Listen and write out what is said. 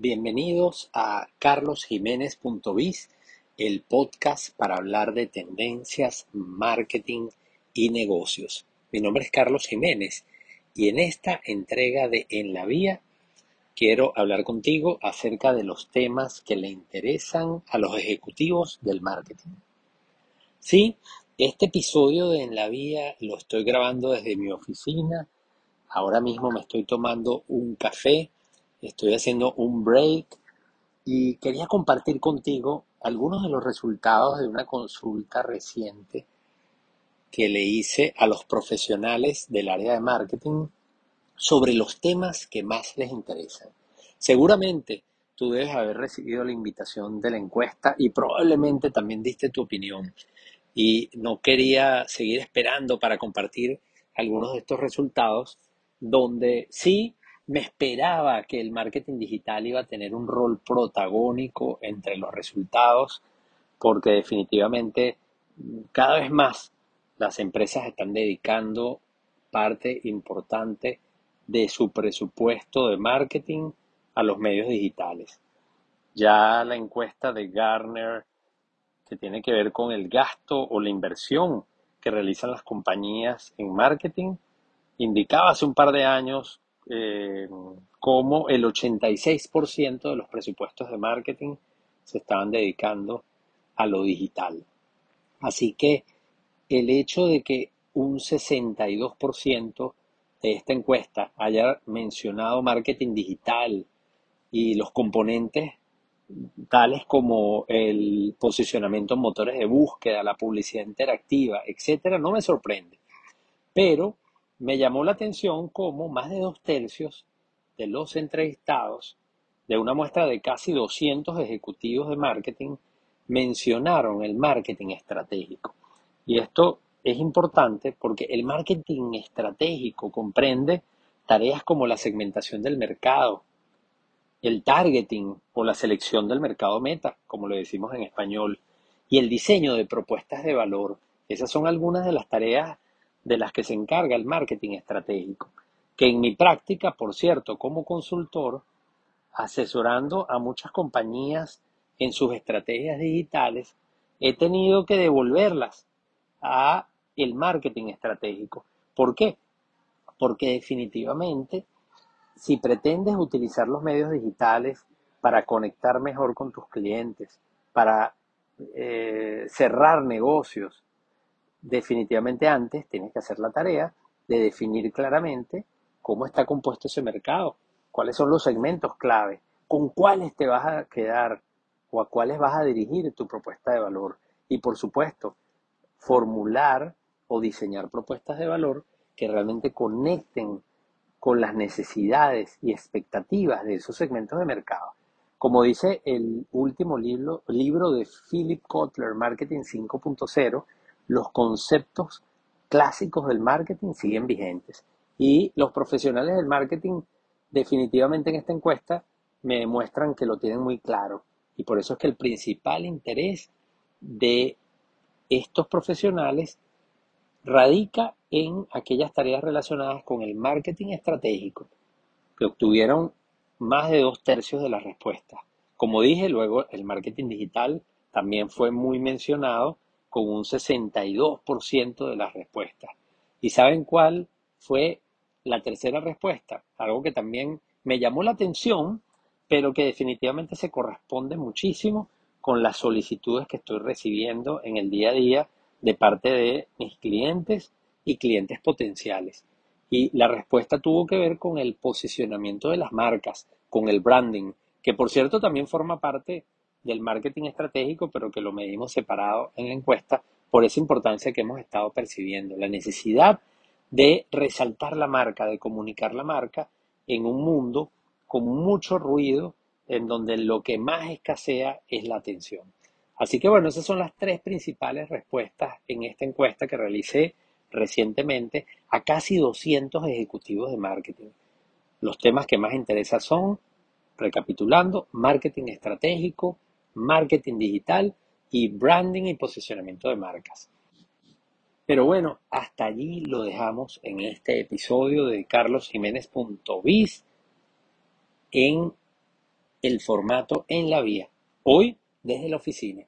Bienvenidos a carlosjiménez.biz, el podcast para hablar de tendencias, marketing y negocios. Mi nombre es Carlos Jiménez y en esta entrega de En la Vía quiero hablar contigo acerca de los temas que le interesan a los ejecutivos del marketing. Sí, este episodio de En la Vía lo estoy grabando desde mi oficina. Ahora mismo me estoy tomando un café, estoy haciendo un break y quería compartir contigo algunos de los resultados de una consulta reciente que le hice a los profesionales del área de marketing sobre los temas que más les interesan. Seguramente tú debes haber recibido la invitación de la encuesta y probablemente también diste tu opinión y no quería seguir esperando para compartir algunos de estos resultados donde sí me esperaba que el marketing digital iba a tener un rol protagónico entre los resultados porque definitivamente cada vez más las empresas están dedicando parte importante de su presupuesto de marketing a los medios digitales. Ya la encuesta de Garner que tiene que ver con el gasto o la inversión que realizan las compañías en marketing, indicaba hace un par de años eh, cómo el 86% de los presupuestos de marketing se estaban dedicando a lo digital. Así que el hecho de que un 62% de esta encuesta haya mencionado marketing digital y los componentes tales como el posicionamiento en motores de búsqueda, la publicidad interactiva, etcétera, no me sorprende. Pero me llamó la atención cómo más de dos tercios de los entrevistados de una muestra de casi 200 ejecutivos de marketing mencionaron el marketing estratégico. Y esto es importante porque el marketing estratégico comprende tareas como la segmentación del mercado, el targeting o la selección del mercado meta, como le decimos en español, y el diseño de propuestas de valor. Esas son algunas de las tareas de las que se encarga el marketing estratégico, que en mi práctica, por cierto, como consultor, asesorando a muchas compañías en sus estrategias digitales, he tenido que devolverlas a el marketing estratégico. ¿Por qué? Porque definitivamente si pretendes utilizar los medios digitales para conectar mejor con tus clientes, para eh, cerrar negocios, definitivamente antes tienes que hacer la tarea de definir claramente cómo está compuesto ese mercado, cuáles son los segmentos clave, con cuáles te vas a quedar o a cuáles vas a dirigir tu propuesta de valor. Y por supuesto, formular o diseñar propuestas de valor que realmente conecten con las necesidades y expectativas de esos segmentos de mercado. Como dice el último libro, libro de Philip Kotler, Marketing 5.0, los conceptos clásicos del marketing siguen vigentes. Y los profesionales del marketing definitivamente en esta encuesta me demuestran que lo tienen muy claro. Y por eso es que el principal interés de estos profesionales radica en aquellas tareas relacionadas con el marketing estratégico, que obtuvieron más de dos tercios de las respuestas. Como dije, luego el marketing digital también fue muy mencionado con un 62% de las respuestas. ¿Y saben cuál fue la tercera respuesta? Algo que también me llamó la atención, pero que definitivamente se corresponde muchísimo con las solicitudes que estoy recibiendo en el día a día de parte de mis clientes y clientes potenciales. Y la respuesta tuvo que ver con el posicionamiento de las marcas, con el branding, que por cierto también forma parte del marketing estratégico, pero que lo medimos separado en la encuesta por esa importancia que hemos estado percibiendo, la necesidad de resaltar la marca, de comunicar la marca en un mundo con mucho ruido, en donde lo que más escasea es la atención. Así que bueno, esas son las tres principales respuestas en esta encuesta que realicé recientemente a casi 200 ejecutivos de marketing. Los temas que más interesan son, recapitulando, marketing estratégico, marketing digital y branding y posicionamiento de marcas. Pero bueno, hasta allí lo dejamos en este episodio de carlosjiménez.biz en el formato en la vía. Hoy desde la oficina.